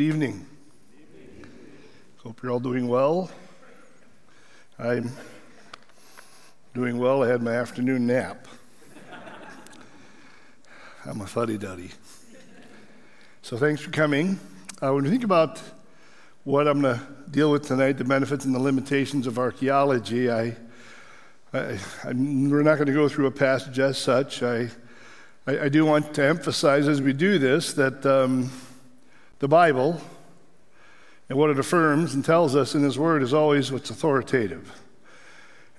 Good evening. Hope you're all doing well. I'm doing well. I had my afternoon nap. I'm a fuddy duddy. So thanks for coming. Uh, when you think about what I'm going to deal with tonight, the benefits and the limitations of archaeology, I, I, we're not going to go through a passage as such. I, I, I, do want to emphasize as we do this that um, the Bible and what it affirms and tells us in His Word is always what's authoritative.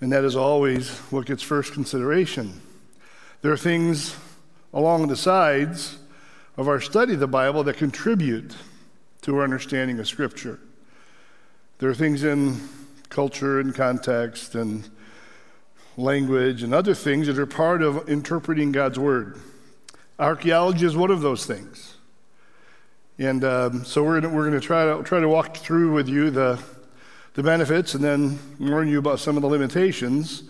And that is always what gets first consideration. There are things along the sides of our study of the Bible that contribute to our understanding of Scripture. There are things in culture and context and language and other things that are part of interpreting God's Word. Archaeology is one of those things. And um, so we're going we're to try to try to walk through with you the, the benefits and then warn you about some of the limitations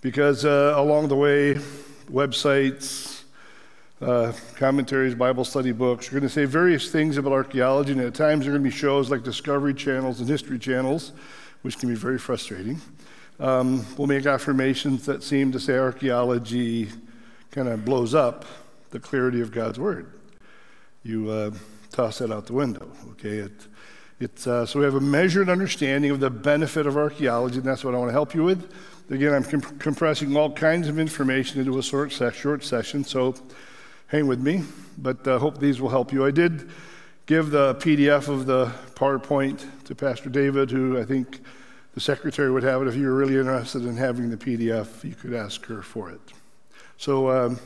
because uh, along the way, websites, uh, commentaries, Bible study books. We're going to say various things about archaeology, and at times there are going to be shows like Discovery Channels and History Channels, which can be very frustrating. Um, we'll make affirmations that seem to say archaeology kind of blows up the clarity of God's Word. You uh, toss that out the window, okay? It, it's, uh, so we have a measured understanding of the benefit of archaeology, and that's what I want to help you with. Again, I'm comp- compressing all kinds of information into a short, se- short session, so hang with me, but I uh, hope these will help you. I did give the PDF of the PowerPoint to Pastor David, who I think the secretary would have it. If you were really interested in having the PDF, you could ask her for it. So, um,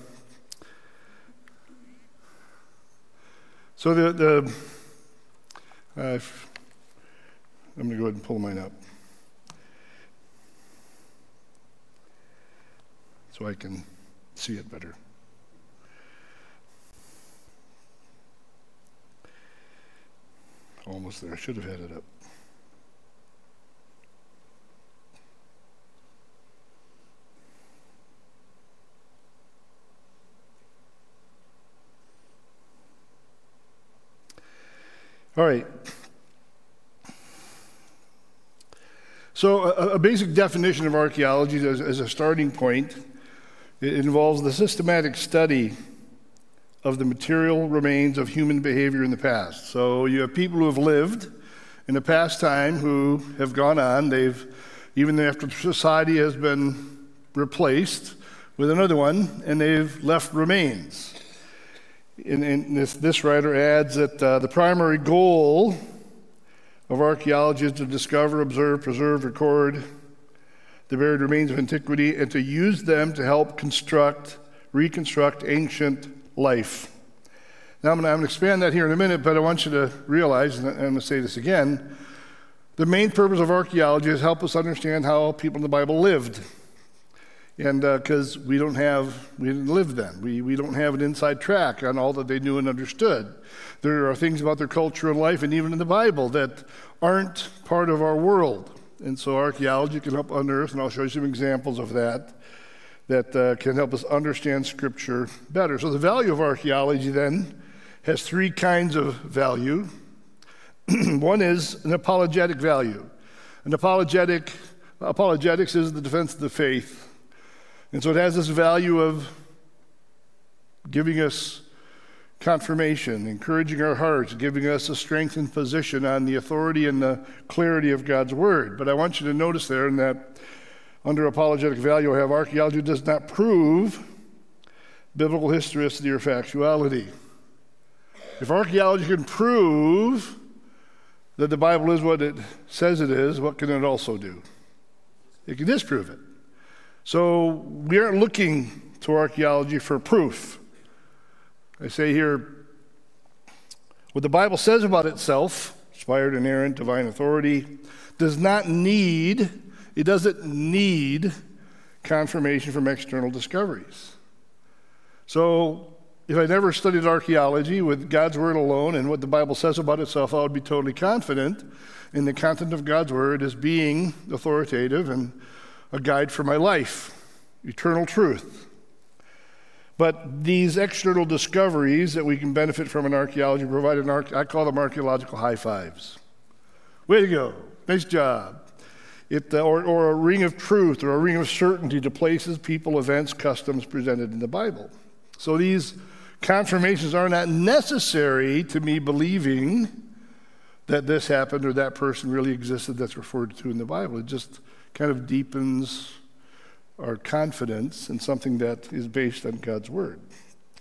so the, the uh, I'm going to go ahead and pull mine up. So I can see it better. Almost there. I should have had it up. All right. So, a, a basic definition of archaeology as, as, a starting point it involves the systematic study of the material remains of human behavior in the past. So, you have people who have lived in a past time who have gone on. They've, even after society has been replaced with another one, and they've left remains. And, this, this, writer adds that uh, the primary goal of archaeology is to discover, observe, preserve, record the buried remains of antiquity and to use them to help construct, reconstruct ancient life. Now, I'm going to expand that here in a minute, but I want you to realize, and I'm going to say this again the main purpose of archaeology is help us understand how people in the Bible lived. And because uh, we don't have, we didn't live then, we, we don't have an inside track on all that they knew and understood. There are things about their culture and life, and even in the Bible, that aren't part of our world. And so archaeology can help unearth, and I'll show you some examples of that, that uh, can help us understand Scripture better. So the value of archaeology then has three kinds of value. One is an apologetic value. An apologetic, apologetics is the defense of the faith. And so it has this value of giving us confirmation, encouraging our hearts, giving us a strengthened position on the authority and the clarity of God's word. But I want you to notice there in that under apologetic value, I have archaeology does not prove biblical historicity or factuality. If archaeology can prove that the Bible is what it says it is, what can it also do? It can disprove it. So we aren't looking to archaeology for proof. I say here, what the Bible says about itself, inspired, inerrant, divine authority, does not need, it doesn't need confirmation from external discoveries. So if I never studied archaeology with God's Word alone and what the Bible says about itself, I would be totally confident in the content of God's Word as being authoritative and a guide for my life, eternal truth. But these external discoveries that we can benefit from in archaeology provide an arch- I call them archaeological high fives. Way to go. Nice job. It, uh, or, or a ring of truth or a ring of certainty to places, people, events, customs presented in the Bible. So these confirmations are not necessary to me believing that this happened or that person really existed that's referred to in the Bible. It just kind of deepens our confidence in something that is based on God's Word.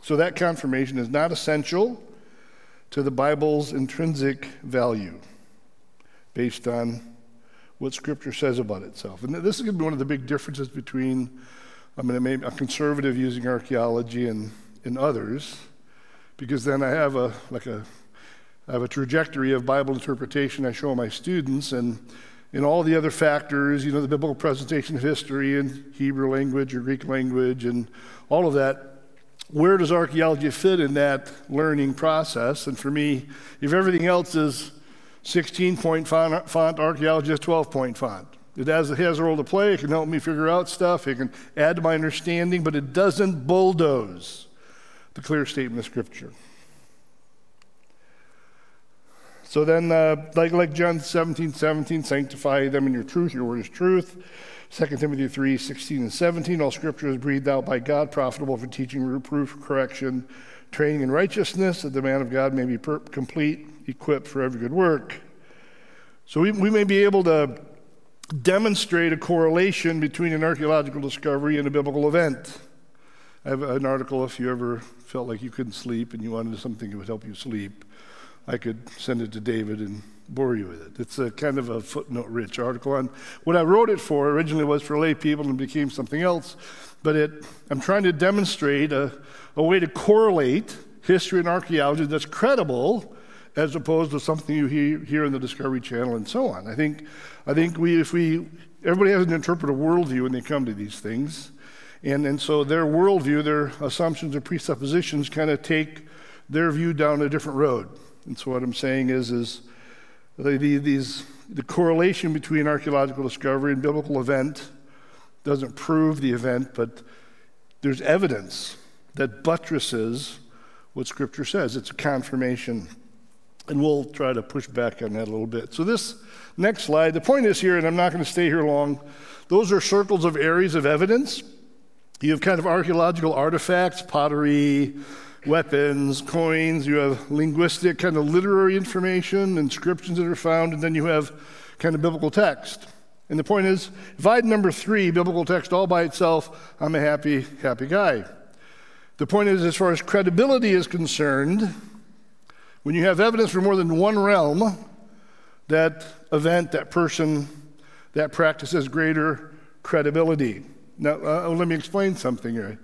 So that confirmation is not essential to the Bible's intrinsic value based on what Scripture says about itself. And this is going to be one of the big differences between I mean, a conservative using archaeology and, and others, because then I have a like a I have a trajectory of Bible interpretation I show my students, and in all the other factors, you know, the biblical presentation of history and Hebrew language or Greek language and all of that, where does archaeology fit in that learning process? And for me, if everything else is 16 point font, font archaeology is 12 point font. It has, it has a role to play. It can help me figure out stuff. It can add to my understanding, but it doesn't bulldoze the clear statement of Scripture. So then, uh, like, like John 17, 17, sanctify them in your truth. Your word is truth. 2 Timothy 3, 16 and 17, all scripture is breathed out by God, profitable for teaching, reproof, correction, training in righteousness, that the man of God may be per- complete, equipped for every good work. So we, we may be able to demonstrate a correlation between an archaeological discovery and a biblical event. I have an article if you ever felt like you couldn't sleep and you wanted something that would help you sleep. I could send it to David and bore you with it. It's a kind of a footnote rich article. And what I wrote it for originally was for lay people and became something else. But it, I'm trying to demonstrate a, a way to correlate history and archaeology that's credible as opposed to something you hear, hear in the Discovery Channel and so on. I think, I think we, if we, everybody has an interpretive worldview when they come to these things. And, and so their worldview, their assumptions or presuppositions kind of take their view down a different road. And so what I'm saying is, is the, the, these, the correlation between archaeological discovery and biblical event doesn't prove the event, but there's evidence that buttresses what Scripture says. It's a confirmation. And we'll try to push back on that a little bit. So, this next slide, the point is here, and I'm not going to stay here long, those are circles of areas of evidence. You have kind of archaeological artifacts, pottery, weapons, coins, you have linguistic, kind of literary information, inscriptions that are found, and then you have kind of biblical text. And the point is, if I had number three, biblical text all by itself, I'm a happy, happy guy. The point is, as far as credibility is concerned, when you have evidence from more than one realm, that event, that person, that practice has greater credibility. Now, uh, let me explain something here.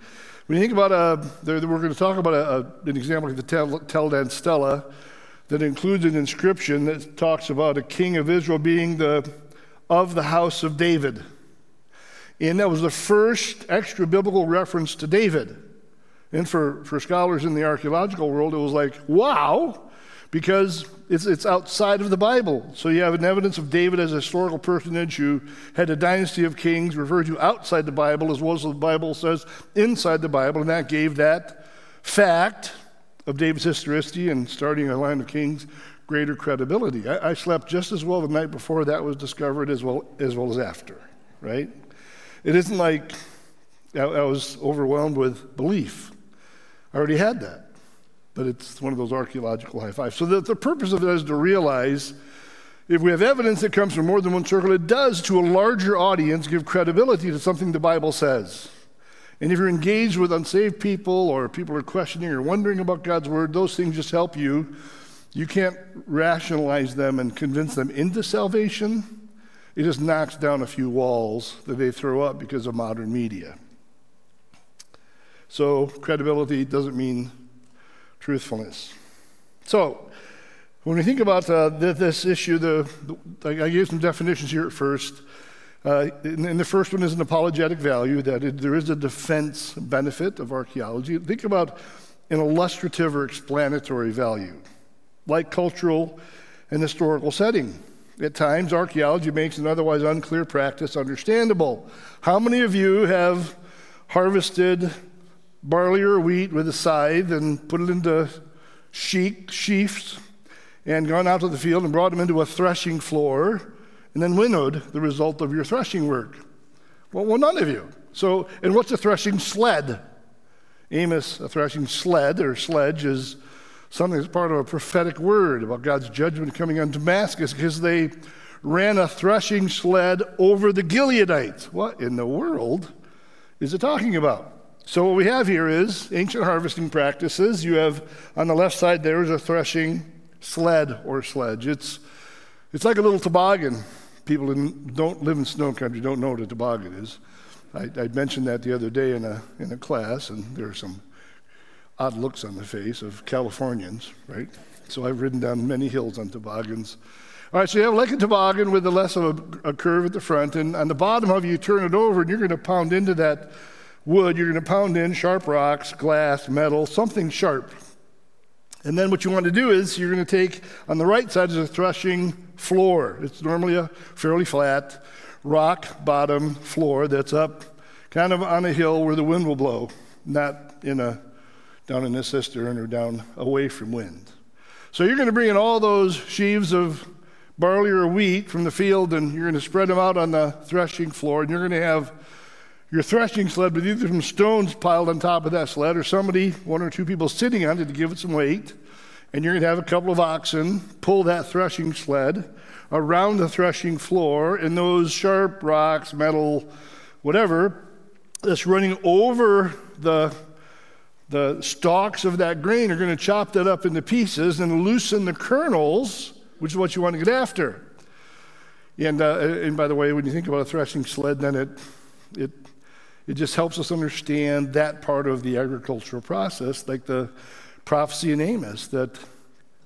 When you think about, uh, we're going to talk about a, a, an example of the Tel, Dan Stela that includes an inscription that talks about a king of Israel being the, of the house of David. And that was the first extra biblical reference to David. And for, for scholars in the archaeological world, it was like, wow, because it's, it's outside of the Bible. So you have an evidence of David as a historical personage who had a dynasty of kings referred to outside the Bible as well as the Bible says inside the Bible, and that gave that fact of David's historicity and starting a line of kings greater credibility. I, I, slept just as well the night before that was discovered as well as, well as after, right? It isn't like I, I was overwhelmed with belief. I already had that but it's one of those archaeological high fives. So the, the purpose of it is to realize if we have evidence that comes from more than one circle, it does to a larger audience give credibility to something the Bible says. And if you're engaged with unsaved people or people are questioning or wondering about God's word, those things just help you. You can't rationalize them and convince them into salvation. It just knocks down a few walls that they throw up because of modern media. So, credibility doesn't mean truthfulness. So, when we think about uh, this issue, the, the, I gave some definitions here at first. Uh, and, and, the first one is an apologetic value, that it, there is a defense benefit of archaeology. Think about an illustrative or explanatory value, like cultural and historical setting. At times, archaeology makes an otherwise unclear practice understandable. How many of you have harvested barley or wheat with a scythe and put it into sheep, sheaves and gone out to the field and brought them into a threshing floor and then winnowed the result of your threshing work? Well, well, none of you. So, and what's a threshing sled? Amos, a threshing sled or sledge, is something that's part of a prophetic word about God's judgment coming on Damascus because they ran a threshing sled over the Gileadites. What in the world is it talking about? So, what we have here is ancient harvesting practices. You have on the left side there is a threshing sled or sledge. It's, it's like a little toboggan. People who don't live in snow country don't know what a toboggan is. I, I mentioned that the other day in a, in a class, and there are some odd looks on the face of Californians, right? So I've ridden down many hills on toboggans. All right, so you have like a toboggan with the less of a, a curve at the front, and on the bottom of you turn it over, and you're going to pound into that wood. You're going to pound in sharp rocks, glass, metal, something sharp. And then what you want to do is you're going to take on the right side is a threshing floor. It's normally a fairly flat rock bottom floor that's up kind of on a hill where the wind will blow, not in a down in a cistern or down away from wind. So you're going to bring in all those sheaves of barley or wheat from the field and you're going to spread them out on the threshing floor and you're going to have your threshing sled with either some stones piled on top of that sled or somebody, one or two people sitting on it to give it some weight. And you're going to have a couple of oxen pull that threshing sled around the threshing floor, and those sharp rocks, metal, whatever, that's running over the the stalks of that grain are going to chop that up into pieces and loosen the kernels, which is what you want to get after. And, uh, and by the way, when you think about a threshing sled, then it, it, it just helps us understand that part of the agricultural process, like the prophecy in Amos that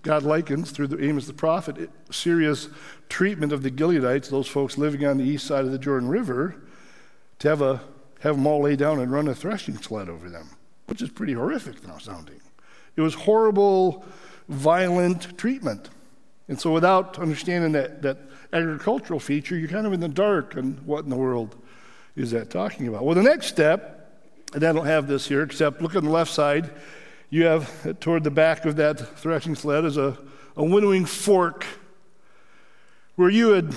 God likens through the Amos the prophet Syria's treatment of the Gileadites, those folks living on the east side of the Jordan River, to have, a, have them all lay down and run a threshing sled over them which is pretty horrific now sounding. It was horrible, violent treatment. And so, without understanding that, that agricultural feature, you're kind of in the dark and what in the world is that talking about. Well, the next step, and I don't have this here, except look on the left side, you have toward the back of that threshing sled is a, a winnowing fork where you would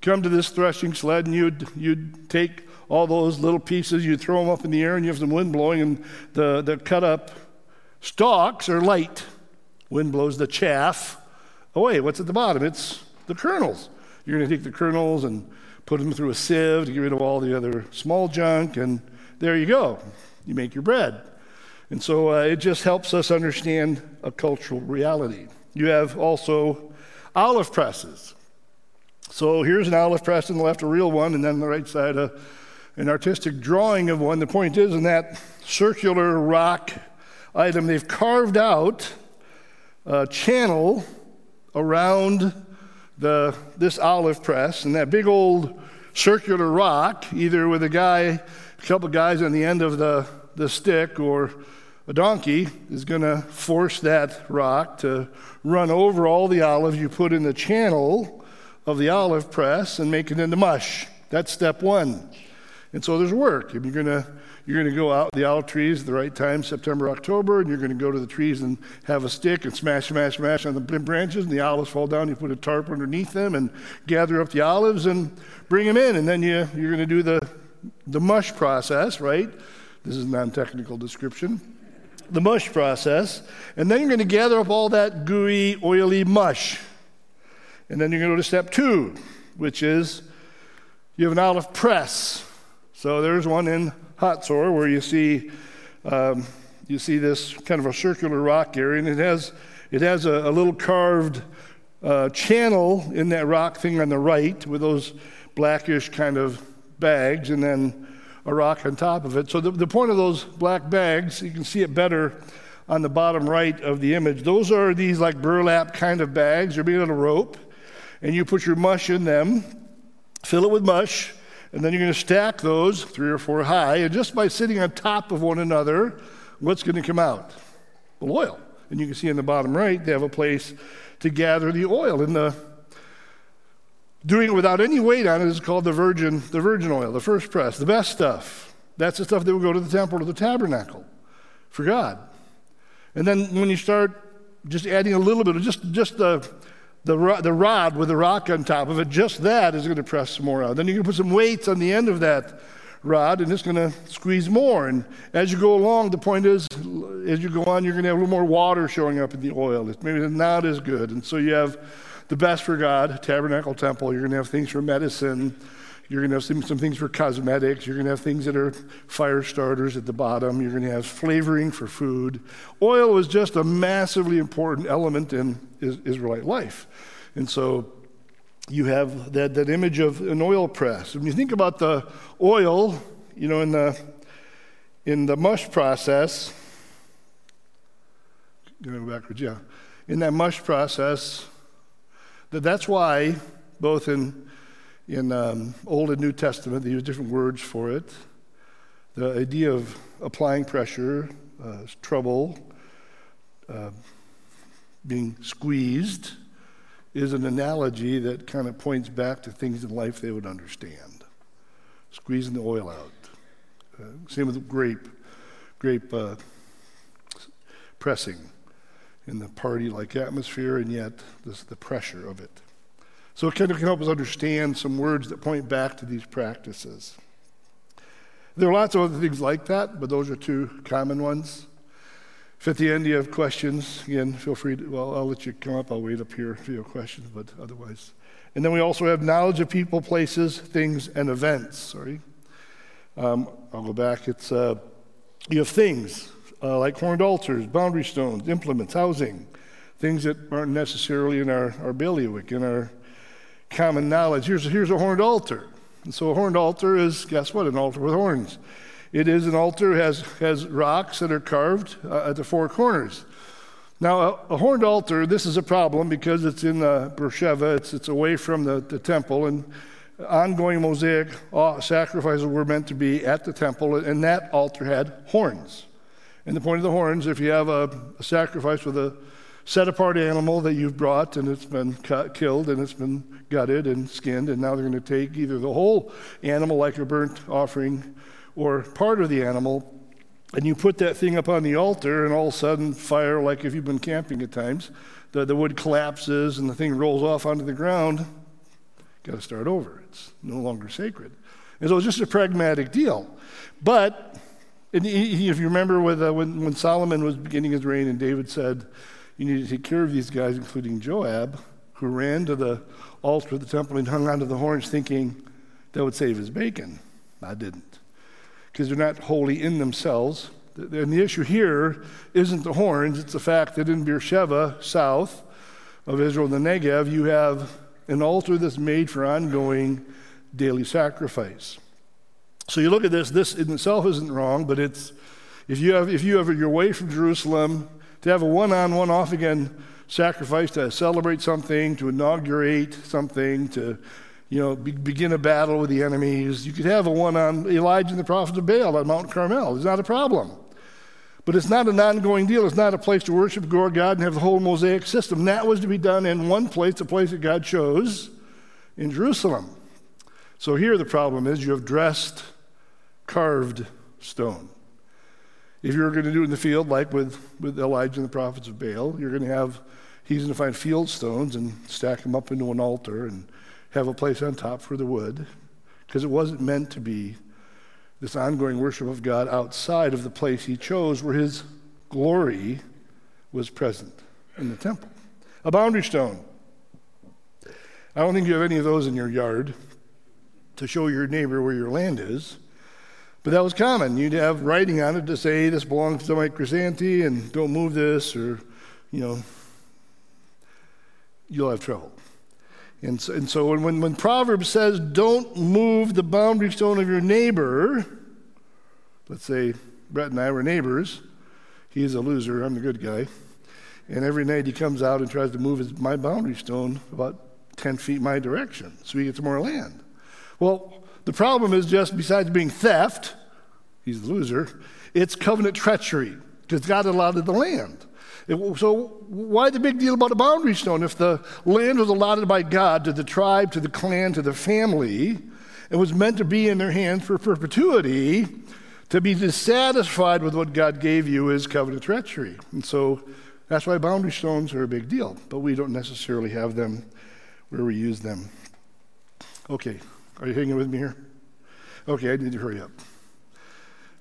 come to this threshing sled and you'd, you'd take all those little pieces, you'd throw them up in the air and you have some wind blowing, and the, the cut up stalks are light. Wind blows the chaff away. What's at the bottom? It's the kernels. You're going to take the kernels and put them through a sieve to get rid of all the other small junk, and there you go. You make your bread. And so uh, it just helps us understand a cultural reality. You have also olive presses. So here's an olive press on the left, a real one, and then on the right side, a an artistic drawing of one. The point is, in that circular rock item, they've carved out a channel around the, this olive press, and that big old circular rock, either with a guy, a couple guys on the end of the, the stick, or a donkey, is going to force that rock to run over all the olives you put in the channel of the olive press and make it into mush. That's step one. And so there's work. If You're going to you're going to go out the olive trees at the right time, September, October, and you're going to go to the trees and have a stick and smash, smash, smash on the branches, and the olives fall down. You put a tarp underneath them and gather up the olives and bring them in, and then you you're going to do the the mush process, right? This is non-technical description. The mush process, and then you're going to gather up all that gooey, oily mush, and then you're going to go to step two, which is you have an olive press so there's one in Hatzor where you see um, you see this kind of a circular rock area, and it has it has a, a little carved uh, channel in that rock thing on the right with those blackish kind of bags, and then a rock on top of it. So the, the point of those black bags, you can see it better on the bottom right of the image. Those are these like burlap kind of bags. They're made out of rope, and you put your mush in them, fill it with mush and then you're going to stack those three or four high, and just by sitting on top of one another, what's going to come out? The oil. And you can see in the bottom right, they have a place to gather the oil. And the doing it without any weight on it is called the virgin, the virgin oil, the first press, the best stuff. That's the stuff that would go to the temple or the tabernacle. for God. And then when you start just adding a little bit of just, just the, the, the rod with the rock on top of it, just that is going to press more out. Then you're going to put some weights on the end of that rod and it's going to squeeze more. And as you go along, the point is, as you go on, you're going to have a little more water showing up in the oil. It's maybe not as good. And so you have the best for God, tabernacle, temple. You're going to have things for medicine. You're going to have some, some things for cosmetics. You're going to have things that are fire starters at the bottom. You're going to have flavoring for food. Oil was just a massively important element in Israelite life. And so you have that, that image of an oil press. When you think about the oil, you know, in the, in the mush process, going backwards, yeah. In that mush process, that that's why both in, in um, Old and New Testament, they use different words for it. The idea of applying pressure, uh, trouble, uh, being squeezed, is an analogy that kind of points back to things in life they would understand. Squeezing the oil out. Uh, same with grape, grape uh, pressing in the party like atmosphere, and yet this, the pressure of it. So it kind of can help us understand some words that point back to these practices. There are lots of other things like that, but those are two common ones. If at the end you have questions, again, feel free to, well, I'll let you come up. I'll wait up here if you have questions, but otherwise. And then we also have knowledge of people, places, things, and events. Sorry. Um, I'll go back. It's, uh, you have things uh, like horned altars, boundary stones, implements, housing, things that aren't necessarily in our, our bailiwick, in our common knowledge. Here's, here's a horned altar. And so a horned altar is, guess what, an altar with horns. It is an altar, has, has rocks that are carved uh, at the four corners. Now, a, a, horned altar, this is a problem because it's in uh, Beersheba, it's, it's away from the, the temple, and ongoing Mosaic uh, sacrifices were meant to be at the temple, and that altar had horns. And the point of the horns, if you have a, a sacrifice with a set apart animal that you've brought and it's been cut, killed and it's been gutted and skinned, and now they're going to take either the whole animal, like a burnt offering, or part of the animal, and you put that thing up on the altar, and all of a sudden, fire, like if you've been camping at times, the, the wood collapses and the thing rolls off onto the ground, got to start over. It's no longer sacred. And so it's just a pragmatic deal. But if you remember with, uh, when, when Solomon was beginning his reign and David said, You need to take care of these guys, including Joab, who ran to the altar of the temple and hung onto the horns thinking that would save his bacon. I didn't because they're not holy in themselves. And the issue here isn't the horns, it's the fact that in Beersheba, south of Israel, in the Negev, you have an altar that's made for ongoing daily sacrifice. So you look at this, this in itself isn't wrong, but it's if you have if you have your way from Jerusalem to have a one-on, one-off again sacrifice to celebrate something, to inaugurate something, to you know, be, begin a battle with the enemies. You could have a one on Elijah and the prophets of Baal on Mount Carmel. It's not a problem. But it's not an ongoing deal. It's not a place to worship God and have the whole Mosaic system. That was to be done in one place, the place that God chose in Jerusalem. So here the problem is you have dressed, carved stone. If you're going to do it in the field, like with, with Elijah and the prophets of Baal, you're going to have, he's going to find field stones and stack them up into an altar and have a place on top for the wood, because it wasn't meant to be this ongoing worship of God outside of the place he chose where his glory was present in the temple. A boundary stone. I don't think you have any of those in your yard to show your neighbor where your land is. But that was common. You'd have writing on it to say this belongs to Mike Crisanti and don't move this or, you know, you'll have trouble. And so, and so when, when Proverbs says, don't move the boundary stone of your neighbor, let's say Brett and I were neighbors. He's a loser, I'm the good guy. And every night he comes out and tries to move his, my boundary stone about 10 feet my direction so he gets more land. Well, the problem is just besides being theft, he's the loser, it's covenant treachery because God allotted the land. It, so, why the big deal about a boundary stone? If the land was allotted by God to the tribe, to the clan, to the family, it was meant to be in their hands for perpetuity, To be dissatisfied with what God gave you is covenant treachery. And so that's why boundary stones are a big deal, but we don't necessarily have them where we use them. Okay, are you hanging with me here? Okay, I need to hurry up.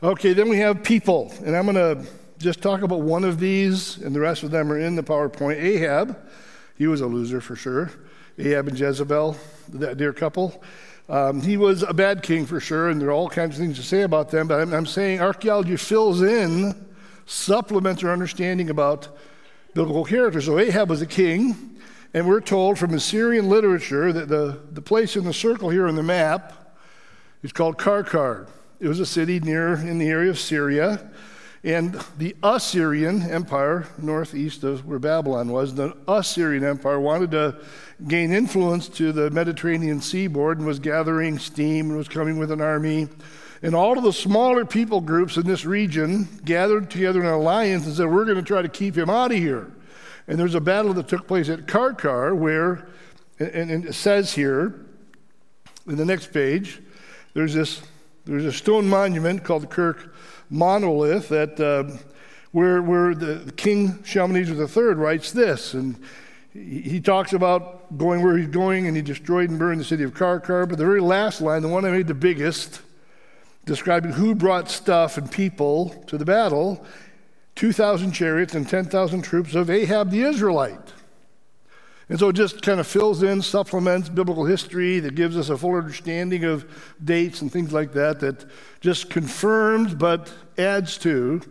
Okay, then we have people, and I'm going to just talk about one of these, and the rest of them are in the PowerPoint. Ahab, he was a loser for sure. Ahab and Jezebel, that dear couple. Um, he was a bad king for sure, and there are all kinds of things to say about them, but I'm, I'm saying archaeology fills in, supplements our understanding about biblical characters. So Ahab was a king, and we're told from Assyrian literature that the, the place in the circle here on the map is called Karkar. It was a city near in the area of Syria. And the Assyrian Empire, northeast of where Babylon was, the Assyrian Empire wanted to gain influence to the Mediterranean seaboard and was gathering steam and was coming with an army. And all of the smaller people groups in this region gathered together in an alliance and said, We're going to try to keep him out of here. And there's a battle that took place at Karkar where, and, and it says here in the next page, there's this there's a stone monument called the Kurkh monolith that uh, where, where the King Shalmaneser III writes this, and he, he talks about going where he's going, and he destroyed and burned the city of Karkar. But the very last line, the one I made the biggest, describing who brought stuff and people to the battle 2,000 chariots and 10,000 troops of Ahab the Israelite. And so it just kind of fills in, supplements biblical history that gives us a full understanding of dates and things like that, that just confirms but adds to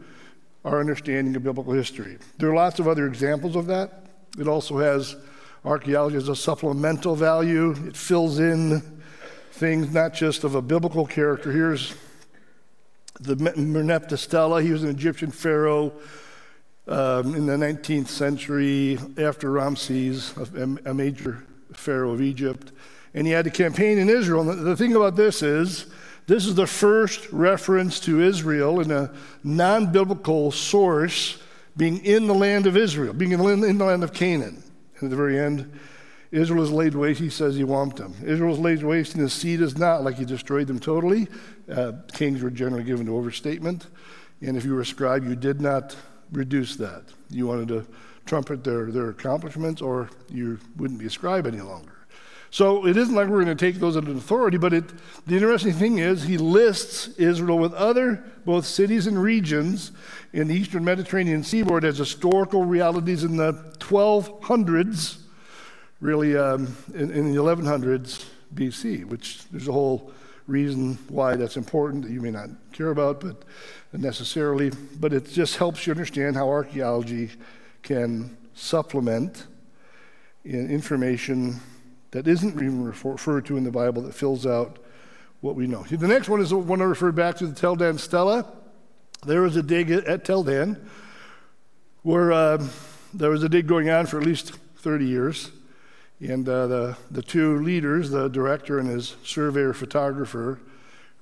our understanding of biblical history. There are lots of other examples of that. It also has archaeology as a supplemental value, it fills in things not just of a biblical character. Here's the Merneptah he was an Egyptian pharaoh um, in the 19th century after Ramses, a, a, major pharaoh of Egypt. And he had a campaign in Israel. And the, thing about this is, this is the first reference to Israel in a non biblical source being in the land of Israel, being in the, land of Canaan. At the very end, Israel is laid waste. He says he whomped them. Israel is laid waste, and his seed is not like he destroyed them totally. Uh, kings were generally given to overstatement. And if you were a scribe, you did not reduce that. You wanted to trumpet their, their accomplishments, or you wouldn't be a scribe any longer. So it isn't like we're going to take those an authority, but it, the interesting thing is he lists Israel with other both cities and regions in the eastern Mediterranean seaboard as historical realities in the 1200s, really um, in, in the 1100s BC, which there's a whole reason why that's important that you may not care about, but necessarily, but it just helps you understand how archaeology can supplement information that isn't even referred to in the Bible that fills out what we know. The next one is the one I referred back to the Tel Dan Stela. There was a dig at Tel Dan where uh, there was a dig going on for at least 30 years. And uh, the, the two leaders, the director and his surveyor photographer,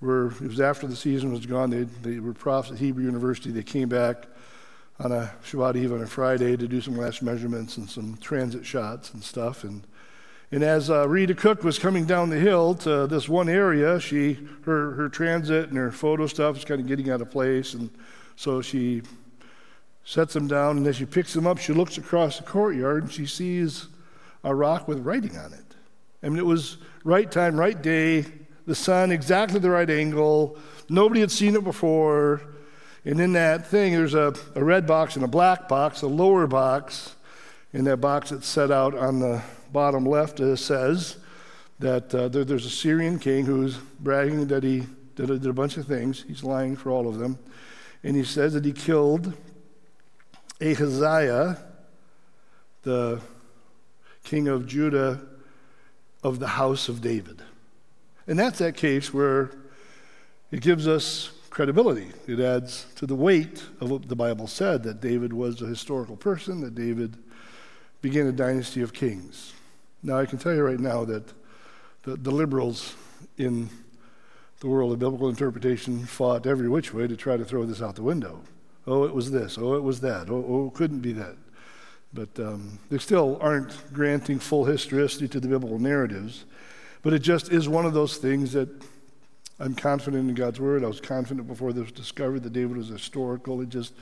were, it was after the season was gone, they, they were profs at Hebrew University. They came back on a Shabbat Eve on a Friday to do some last measurements and some transit shots and stuff. And, and as uh, Gila Cook was coming down the hill to this one area, she, her, her transit and her photo stuff is kind of getting out of place. And so she sets them down, and as she picks them up, she looks across the courtyard and she sees a rock with writing on it. I mean, it was right time, right day, the sun exactly the right angle. Nobody had seen it before. And in that thing, there's a, a red box and a black box, a lower box. In that box that's set out on the bottom left, it says that uh, there, there's a Syrian king who's bragging that he did a, did a bunch of things. He's lying for all of them. And he says that he killed Ahaziah, the king of Judah of the house of David. And that's that case where it gives us credibility. It adds to the weight of what the Bible said that David was a historical person, that David began a dynasty of kings. Now, I can tell you right now that the, the liberals in the world of biblical interpretation fought every which way to try to throw this out the window. Oh, it was this. Oh, it was that. Oh, oh it couldn't be that. But um, they still aren't granting full historicity to the biblical narratives. But it just is one of those things that I'm confident in God's word. I was confident before this was discovered that David was historical. It just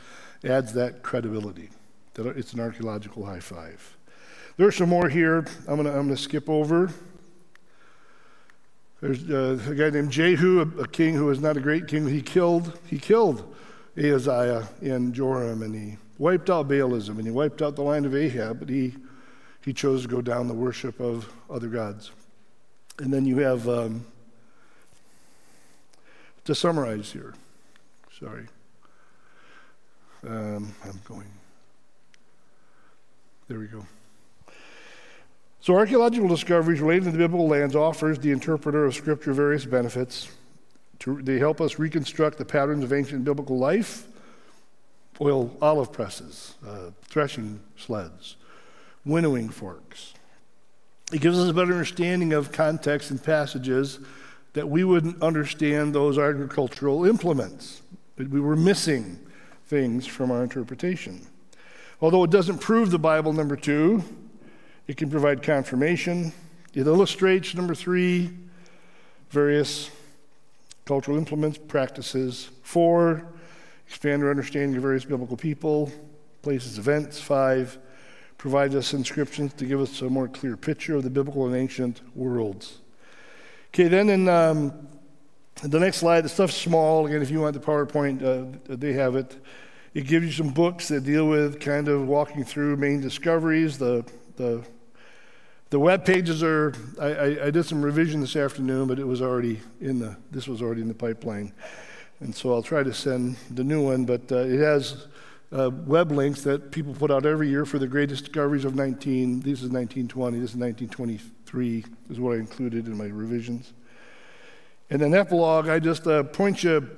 adds that credibility that it's an archaeological high five. There's some more here. I'm going to I'm gonna skip over. There's uh, a guy named Jehu, a, a, king who was not a great king. He killed, he killed Ahaziah in Joram, and he wiped out Baalism, and he wiped out the line of Ahab, but he, he chose to go down the worship of other gods. And then you have, um, to summarize here, sorry, um, I'm going, there we go. So, archaeological discoveries related to the biblical lands offers the interpreter of Scripture various benefits. To, they help us reconstruct the patterns of ancient biblical life, oil olive presses, uh, threshing sleds, winnowing forks. It gives us a better understanding of context and passages that we wouldn't understand those agricultural implements. We were missing things from our interpretation. Although it doesn't prove the Bible, number two, it can provide confirmation. It illustrates, number three, various cultural implements, practices. Four, expand our understanding of various biblical people, places, events. Five, provides us inscriptions to give us a more clear picture of the biblical and ancient worlds. Okay, then in um, the next slide, the stuff's small. Again, if you want the PowerPoint, uh, they have it. It gives you some books that deal with kind of walking through main discoveries, the the the web pages are I, I, I, did some revision this afternoon but it was already in the this was already in the pipeline and so i'll try to send the new one but uh, it has uh, web links that people put out every year for the greatest discoveries of 19 this is 1920 this is 1923 is what i included in my revisions and then epilogue i just uh, point you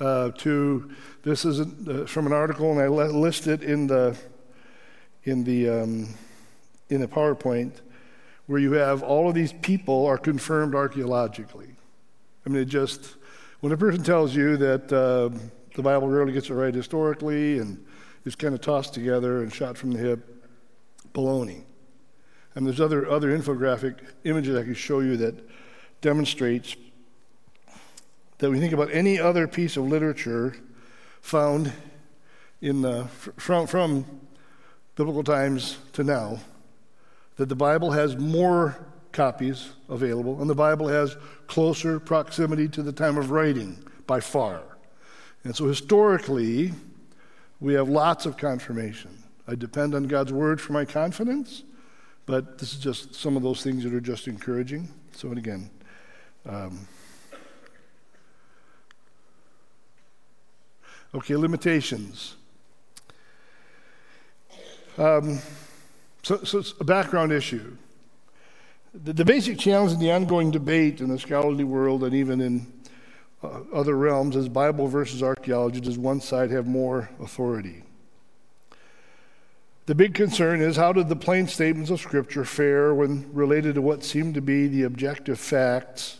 uh, to this is uh, from an article and i list it in the in the um, in the PowerPoint where you have all of these people are confirmed archaeologically. I mean, it just when a person tells you that uh, the Bible rarely gets it right historically and is kind of tossed together and shot from the hip, baloney. And there's other other infographic images I can show you that demonstrates that we think about any other piece of literature found in the, from from biblical times to now, that the Bible has more copies available, and the Bible has closer proximity to the time of writing by far. And so historically, we have lots of confirmation. I depend on God's word for my confidence, but this is just some of those things that are just encouraging. So, and again, um, okay, limitations. Um, so, so it's a background issue. The, the, basic challenge in the ongoing debate in the scholarly world and even in uh, other realms is Bible versus archaeology. Does one side have more authority? The big concern is how did the plain statements of Scripture fare when related to what seemed to be the objective facts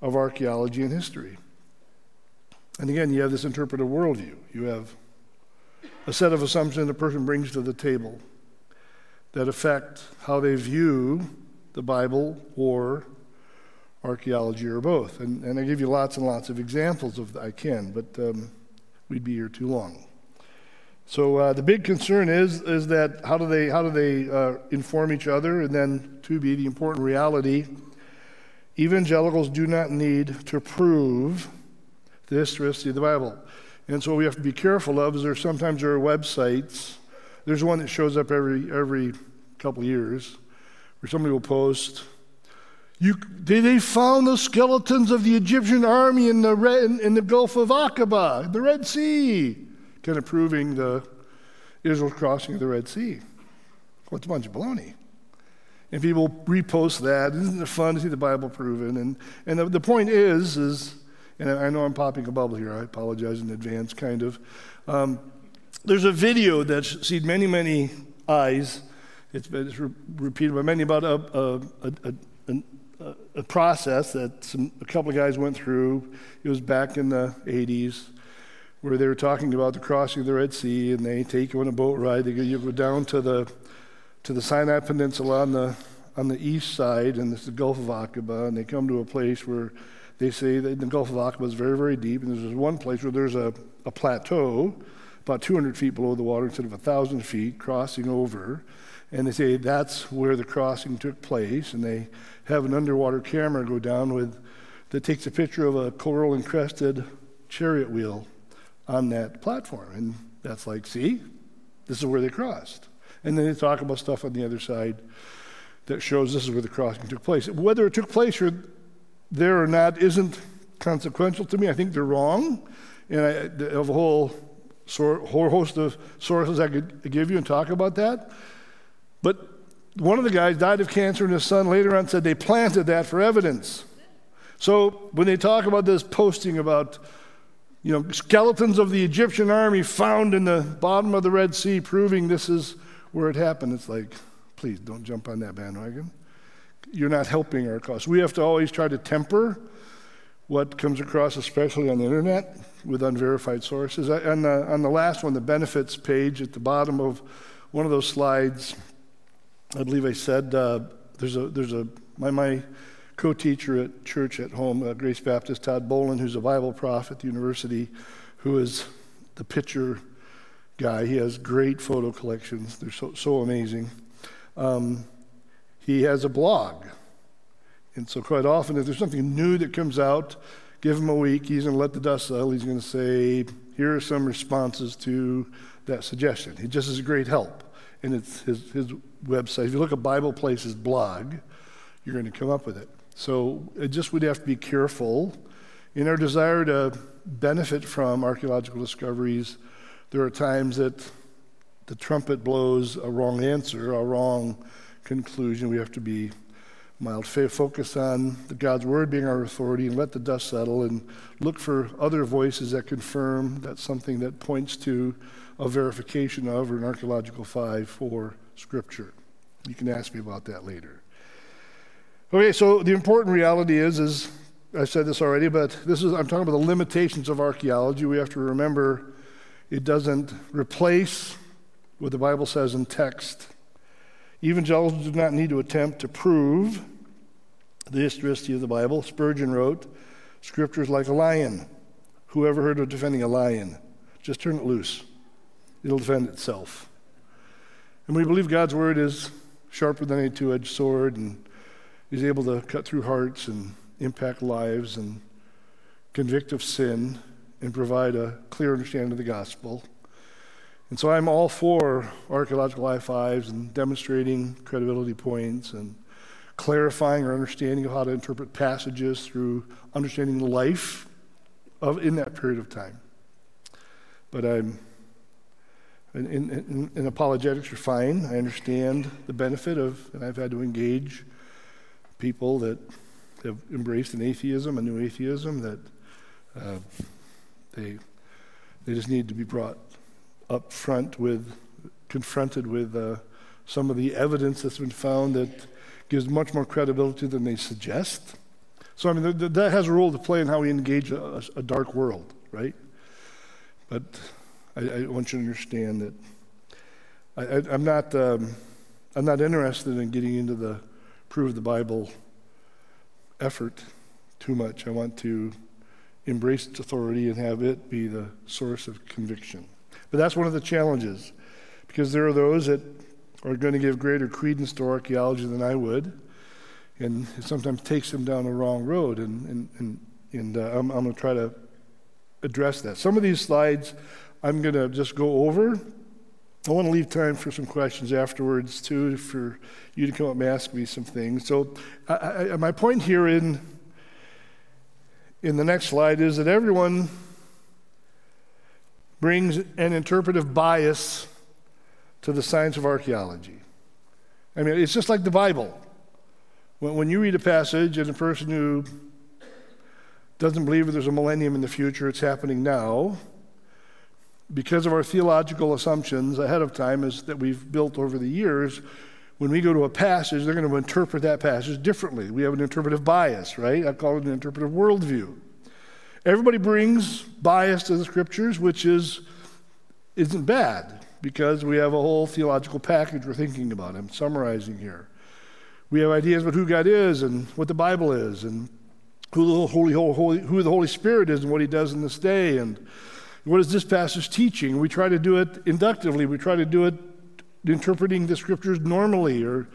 of archaeology and history? And again, you have this interpretive worldview. You have a set of assumptions that a person brings to the table that affect how they view the Bible or archaeology or both. And, and I give you lots and lots of examples of I can, but um, we'd be here too long. So uh, the big concern is is that how do they how do they uh, inform each other, and then to be the important reality. Evangelicals do not need to prove the historicity of the Bible. And so we have to be careful of is there sometimes there are websites. There's one that shows up every every couple years where somebody will post, you, they, they found the skeletons of the Egyptian army in the, Red, in, in the Gulf of Aqaba, the Red Sea, kind of proving the Israel's crossing of the Red Sea. Well, it's a bunch of baloney. And people repost that. Isn't it fun to see the Bible proven? And, and the, the point is, is and I know I'm popping a bubble here. I apologize in advance, kind of. Um, there's a video that's seen many, many eyes. It's been it's re- repeated by many about a, a, a, a, process that some, a couple of guys went through. It was back in the 80s where they were talking about the crossing of the Red Sea, and they take you on a boat ride. They go, you go down to the to the Sinai Peninsula on the on the east side, and it's the Gulf of Aqaba, and they come to a place where they say that the Gulf of Aqaba is very, very deep, and there's one place where there's a, a plateau about 200 feet below the water instead of 1,000 feet crossing over. And they say that's where the crossing took place, and they have an underwater camera go down with that takes a picture of a coral encrusted chariot wheel on that platform. And that's like, see, this is where they crossed. And then they talk about stuff on the other side that shows this is where the crossing took place. Whether it took place or there or not isn't consequential to me. I think they're wrong. And I have a whole, whole host of sources I could give you and talk about that. But one of the guys died of cancer, and his son later on said they planted that for evidence. So when they talk about this posting about, you know, skeletons of the Egyptian army found in the bottom of the Red Sea proving this is where it happened, it's like, please don't jump on that bandwagon. You're not helping our cause. We have to always try to temper what comes across, especially on the internet, with unverified sources. On the, on the last one, the benefits page at the bottom of one of those slides, I believe I said uh, there's a there's a my my co-teacher at church at home, uh, Grace Baptist, Todd Bolen, who's a Bible prof at the university, who is the picture guy. He has great photo collections. They're so so amazing. Um, he has a blog, and so quite often, if there's something new that comes out, give him a week. He's going to let the dust settle. He's going to say, "Here are some responses to that suggestion." He just is a great help and it's his, his website. If you look at Bible Places blog, you're going to come up with it. So it just would have to be careful. In our desire to benefit from archaeological discoveries, there are times that the trumpet blows a wrong answer, a wrong conclusion. We have to be mild, focus on the God's word being our authority, and let the dust settle, and look for other voices that confirm that something that points to a verification of or an archaeological five for Scripture. You can ask me about that later. Okay, so the important reality is, is I said this already, but this is I'm talking about the limitations of archaeology. We have to remember it doesn't replace what the Bible says in text. Evangelicals do not need to attempt to prove the historicity of the Bible. Spurgeon wrote, Scripture is like a lion. Who ever heard of defending a lion? Just turn it loose it'll defend itself. And we believe God's word is sharper than a two edged sword and is able to cut through hearts and impact lives and convict of sin and provide a clear understanding of the gospel. And so I'm all for archaeological I fives and demonstrating credibility points and clarifying our understanding of how to interpret passages through understanding the life of in that period of time. But I'm in, apologetics are fine. I understand the benefit of, and I've had to engage people that have embraced an atheism, a new atheism, that uh, they, they just need to be brought up front with, confronted with uh, some of the evidence that's been found that gives much more credibility than they suggest. So, I mean, th- th- that has a role to play in how we engage a, a dark world, right? But I, I want you to understand that I, am not, um, I'm not interested in getting into the prove the Bible effort too much. I want to embrace its authority and have it be the source of conviction. But that's one of the challenges because there are those that are going to give greater credence to archaeology than I would, and it sometimes takes them down the wrong road. And, and, and, and uh, I'm, I'm going to try to address that. Some of these slides I'm going to just go over. I want to leave time for some questions afterwards, too, for you to come up and ask me some things. So, I, I, my point here in, in the next slide is that everyone brings an interpretive bias to the science of archaeology. I mean, it's just like the Bible. When, when you read a passage and a person who doesn't believe that there's a millennium in the future, it's happening now, because of our theological assumptions ahead of time is that we've built over the years when we go to a passage they're going to interpret that passage differently we have an interpretive bias right i call it an interpretive worldview everybody brings bias to the scriptures which is isn't bad because we have a whole theological package we're thinking about i'm summarizing here we have ideas about who god is and what the bible is and who the Holy, Holy, who the Holy Spirit is and what He does in this day, and what is this passage teaching. We try to do it inductively. We try to do it interpreting the scriptures normally or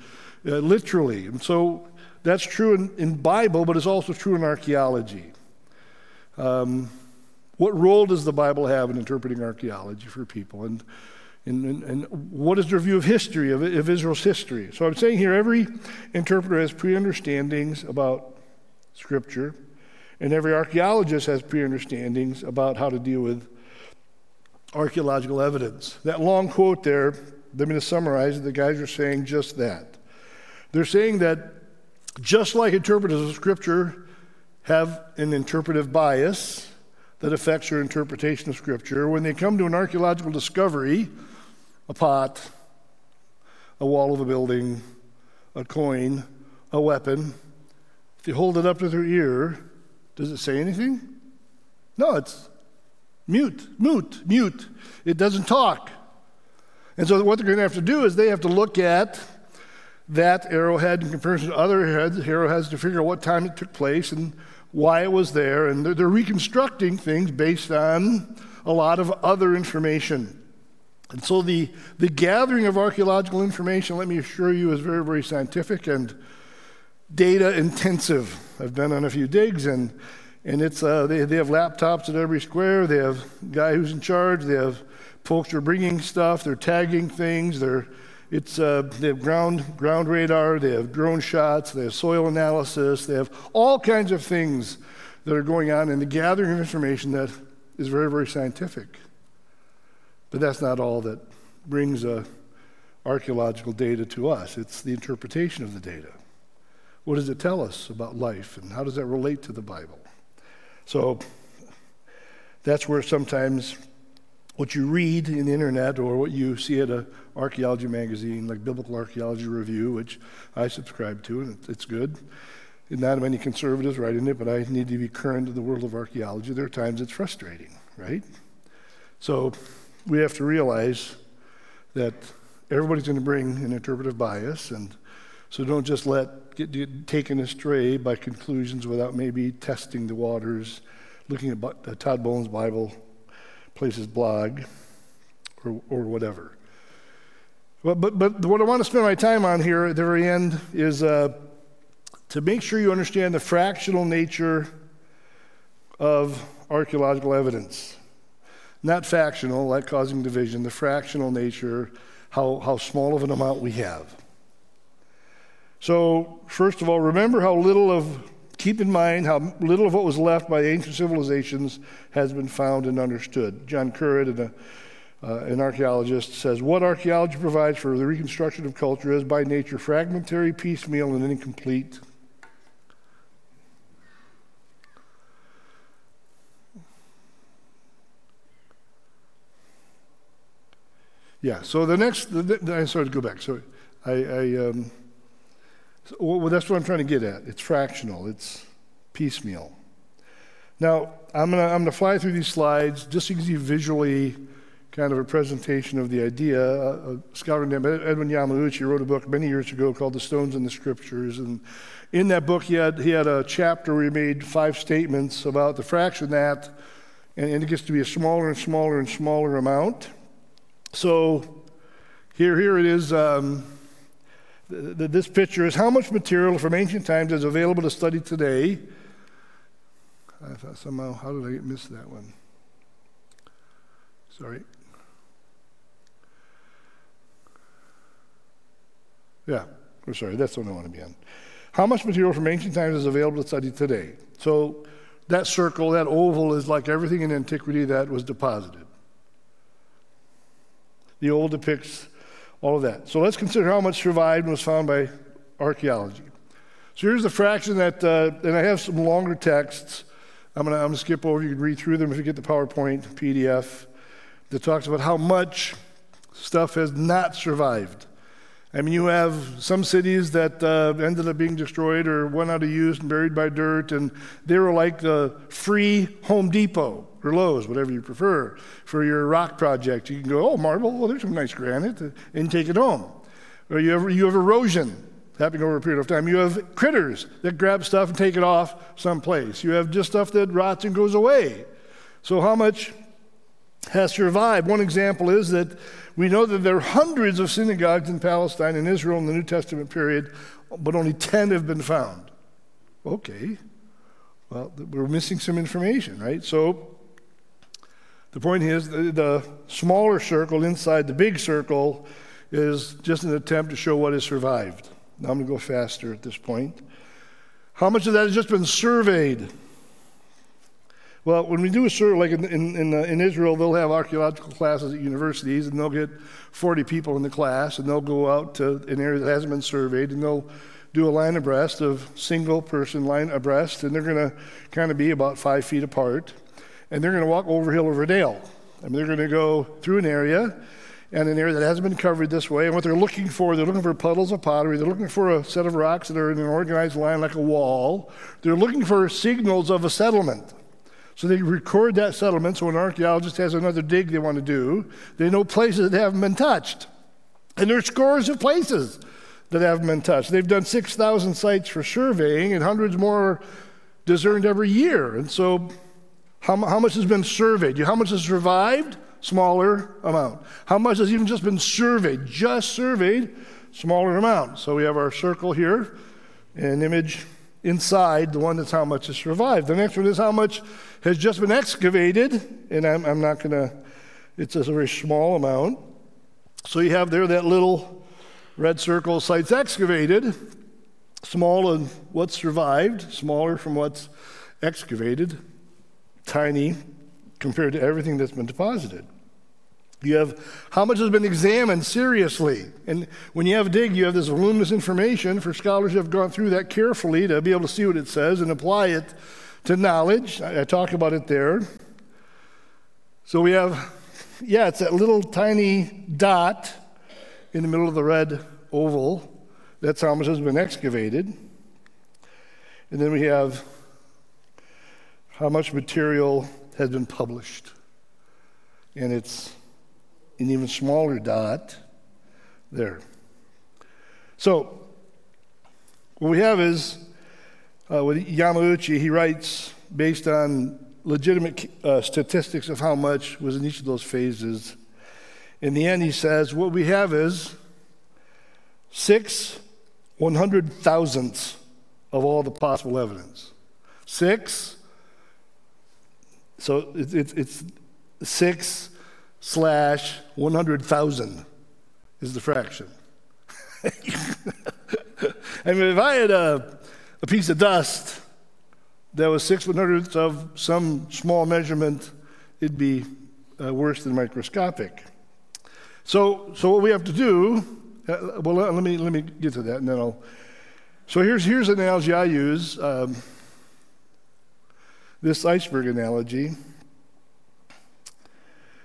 uh, literally, and so that's true in, in Bible, but it's also true in archaeology. Um, what role does the Bible have in interpreting archaeology for people? And, and, and, what is their view of history, of, of Israel's history? So I'm saying here every interpreter has pre understandings about Scripture, and every archaeologist has pre understandings about how to deal with archaeological evidence. That long quote there, let me just summarize it. The guys are saying just that. They're saying that just like interpreters of Scripture have an interpretive bias that affects your interpretation of Scripture, when they come to an archaeological discovery, a pot, a wall of a building, a coin, a weapon, if you hold it up to their ear, does it say anything? No, it's mute, mute, mute. It doesn't talk. And so what they're going to have to do is they have to look at that arrowhead in comparison to other heads, arrowheads to figure out what time it took place and why it was there. And they're, they're reconstructing things based on a lot of other information. And so the, the gathering of archaeological information, let me assure you, is very, very scientific and data intensive. I've been on a few digs and and it's uh, they, they have laptops at every square. They have guy who's in charge. They have folks who are bringing stuff. They're tagging things. They're it's, uh, they have ground, ground radar, they have drone shots, they have soil analysis, they have all kinds of things that are going on in the gathering of information that is very, very scientific. But that's not all that brings uh, archaeological data to us, it's the interpretation of the data. What does it tell us about life, and how does that relate to the Bible? So that's where sometimes what you read in the internet or what you see at an archaeology magazine like Biblical Archaeology Review, which I subscribe to, and it's good. Not many conservatives write in it, but I need to be current in the world of archaeology. There are times it's frustrating, right? So we have to realize that everybody's going to bring an interpretive bias, and so don't just let get, get taken astray by conclusions without maybe testing the waters, looking at uh, Todd Bolen's Bible Places blog or, or whatever. But, but, but what I want to spend my time on here at the very end is uh, to make sure you understand the fractional nature of archaeological evidence. Not factional, like causing division, the fractional nature, how, how small of an amount we have. So, first of all, remember how little of Keep in mind how little of what was left by ancient civilizations has been found and understood. John Currid, uh, an archaeologist, says what archaeology provides for the reconstruction of culture is by nature fragmentary, piecemeal, and incomplete. Yeah, so the next, the, the, I started to go back. So I, I um, so, well, that's what I'm trying to get at. It's fractional, it's piecemeal. Now, I'm going to I'm gonna fly through these slides just give you visually kind of a presentation of the idea. A, scholar named Edwin Yamauchi wrote a book many years ago called The Stones in the Scriptures. And in that book, he had, he had a chapter where he made five statements about the fraction that, and, and it gets to be a smaller and smaller and smaller amount. So here, here it is. Um, this picture is how much material from ancient times is available to study today. I thought somehow, how did I miss that one? Sorry. Yeah, we're sorry, that's one I want to be on. How much material from ancient times is available to study today? So that circle, that oval, is like everything in antiquity that was deposited. The old depicts all of that. So let's consider how much survived and was found by archaeology. So here's the fraction that, uh, and I have some longer texts. I'm going to skip over. You can read through them if you get the PowerPoint PDF that talks about how much stuff has not survived. I mean, you have some cities that uh, ended up being destroyed or went out of use and buried by dirt, and they were like the free Home Depot or Lowe's, whatever you prefer, for your rock project. You can go, oh, marble, well, there's some nice granite, uh, and take it home. Or you have, you have erosion happening over a period of time. You have critters that grab stuff and take it off someplace. You have just stuff that rots and goes away. So, how much has survived? One example is that we know that there are hundreds of synagogues in Palestine and Israel in the New Testament period, but only 10 have been found. Okay. Well, we're missing some information, right? So, the point is the, the smaller circle inside the big circle is just an attempt to show what has survived. Now I'm going to go faster at this point. How much of that has just been surveyed? Well, when we do a survey, like in, in, in, uh, in, Israel, they'll have archaeological classes at universities, and they'll get 40 people in the class, and they'll go out to an area that hasn't been surveyed, and they'll do a line abreast of single person line abreast, and they're going to kind of be about five feet apart, and they're going to walk over hill over dale. I mean, they're going to go through an area, and an area that hasn't been covered this way. And what they're looking for, they're looking for puddles of pottery. They're looking for a set of rocks that are in an organized line like a wall. They're looking for signals of a settlement. So they record that settlement. So an archaeologist has another dig they want to do, they know places that haven't been touched. And there are scores of places that haven't been touched. They've done 6,000 sites for surveying, and hundreds more discerned every year. And so, how, how much has been surveyed? How much has survived? smaller amount. How much has even just been surveyed? Just surveyed, smaller amount. So we have our circle here, an image inside, the one that's how much has survived. The next one is how much has just been excavated, and I'm, I'm not going to, it's a very small amount. So you have there that little red circle, sites excavated, small and what's survived, smaller from what's excavated, tiny compared to everything that's been deposited. You have how much has been examined seriously. And when you have dig, you have this voluminous information for scholars who have gone through that carefully to be able to see what it says and apply it to knowledge. I, I talk about it there. So we have, yeah, it's that little tiny dot in the middle of the red oval. That's how much has been excavated. And then we have how much material has been published. And it's an even smaller dot there. So, what we have is uh, with Yamauchi, he writes based on legitimate uh, statistics of how much was in each of those phases. In the end, he says what we have is six one hundred thousandths of all the possible evidence. Six. So it's, it's, it's six slash 100,000 is the fraction. I mean, if I had a, a piece of dust that was six one hundredths of some small measurement, it'd be uh, worse than microscopic. So, so what we have to do, uh, well, let me, let me get to that and then I'll. So here's, here's an analogy I use um, this iceberg analogy.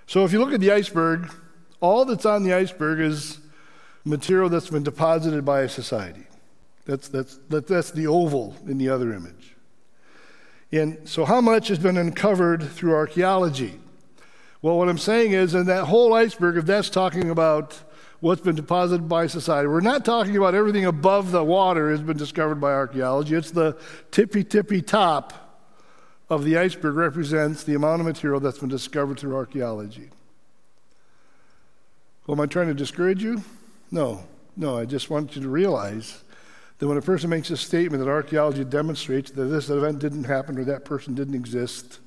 So if you look at the iceberg, all that's on the iceberg is material that's been deposited by a society. That's, that's, that, that's the oval in the other image. And so, how much has been uncovered through archaeology? Well, what I'm saying is, in that whole iceberg, if that's talking about what's been deposited by society, we're not talking about everything above the water has been discovered by archaeology. It's the tippy tippy top of the iceberg represents the amount of material that's been discovered through archaeology. Well, am I trying to discourage you? No, no, I just want you to realize that when a person makes a statement that archaeology demonstrates that this event didn't happen or that person didn't exist,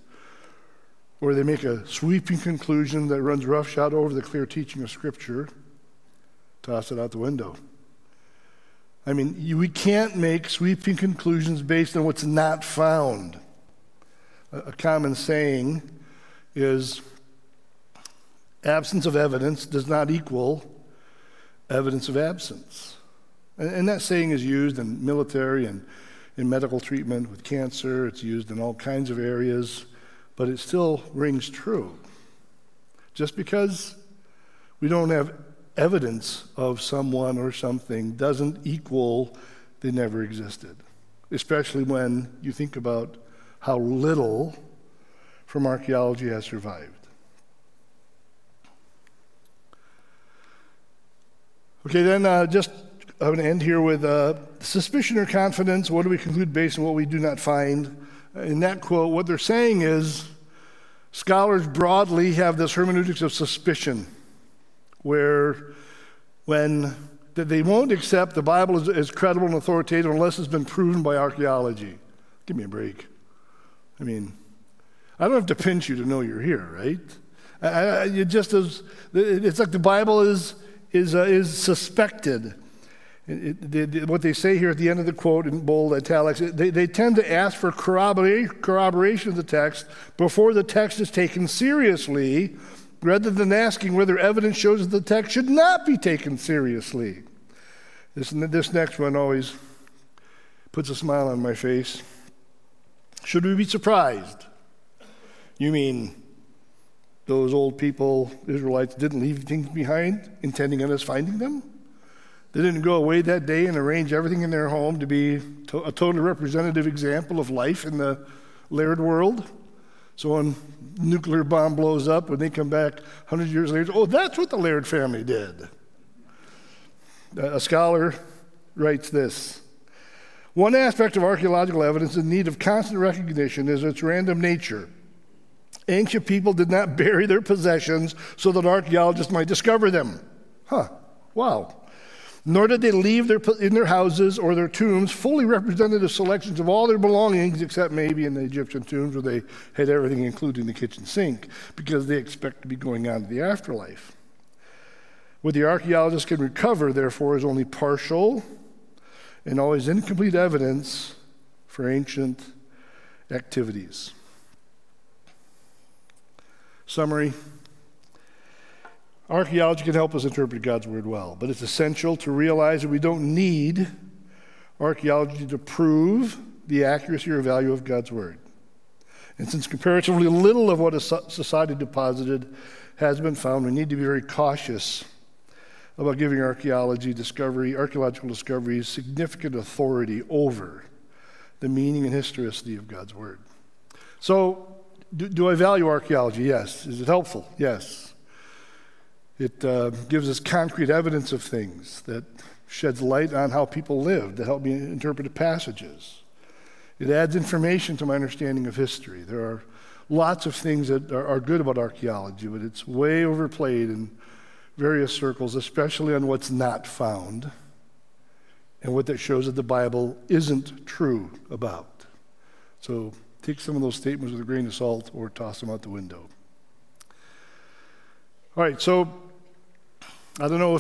or they make a sweeping conclusion that runs roughshod over the clear teaching of Scripture, toss it out the window. I mean, we can't make sweeping conclusions based on what's not found a common saying is absence of evidence does not equal evidence of absence. And, that saying is used in military and in medical treatment with cancer, it's used in all kinds of areas, but it still rings true. Just because we don't have evidence of someone or something doesn't equal they never existed, especially when you think about how little from archaeology has survived. Okay, then uh, just I'm going to end here with uh, suspicion or confidence. What do we conclude based on what we do not find? In that quote, what they're saying is scholars broadly have this hermeneutics of suspicion, where when they won't accept the Bible as, as credible and authoritative unless it's been proven by archaeology. Give me a break. I mean, I don't have to pinch you to know you're here, right? I, I, just is, it's like the Bible is, is, uh, is suspected. It, it, it, what they say here at the end of the quote in bold italics, they, they tend to ask for corroboration of the text before the text is taken seriously, rather than asking whether evidence shows that the text should not be taken seriously. This, this next one always puts a smile on my face. Should we be surprised? You mean those old people, Israelites, didn't leave things behind, intending on us finding them? They didn't go away that day and arrange everything in their home to be to- a totally representative example of life in the layered world. So when nuclear bomb blows up, when they come back 100 years later, oh, that's what the Laird family did. A scholar writes this One aspect of archaeological evidence in need of constant recognition is its random nature. Ancient people did not bury their possessions so that archaeologists might discover them. Huh, wow. Nor did they leave their, in their houses or their tombs fully representative selections of all their belongings, except maybe in the Egyptian tombs where they had everything, including the kitchen sink, because they expect to be going on to the afterlife. What the archaeologists can recover, therefore, is only partial and always incomplete evidence for ancient activities. Summary Archaeology can help us interpret God's Word well, but it's essential to realize that we don't need archaeology to prove the accuracy or value of God's Word. And since comparatively little of what a society deposited has been found, we need to be very cautious about giving archaeology discovery, archaeological discoveries significant authority over the meaning and historicity of God's Word. So, do, do I value archaeology? Yes. Is it helpful? Yes. It uh, gives us concrete evidence of things that sheds light on how people lived to help me interpret passages. It adds information to my understanding of history. There are lots of things that are, are good about archaeology, but it's way overplayed in various circles, especially on what's not found and what that shows that the Bible isn't true about. So take some of those statements with a grain of salt or toss them out the window. All right, so I don't know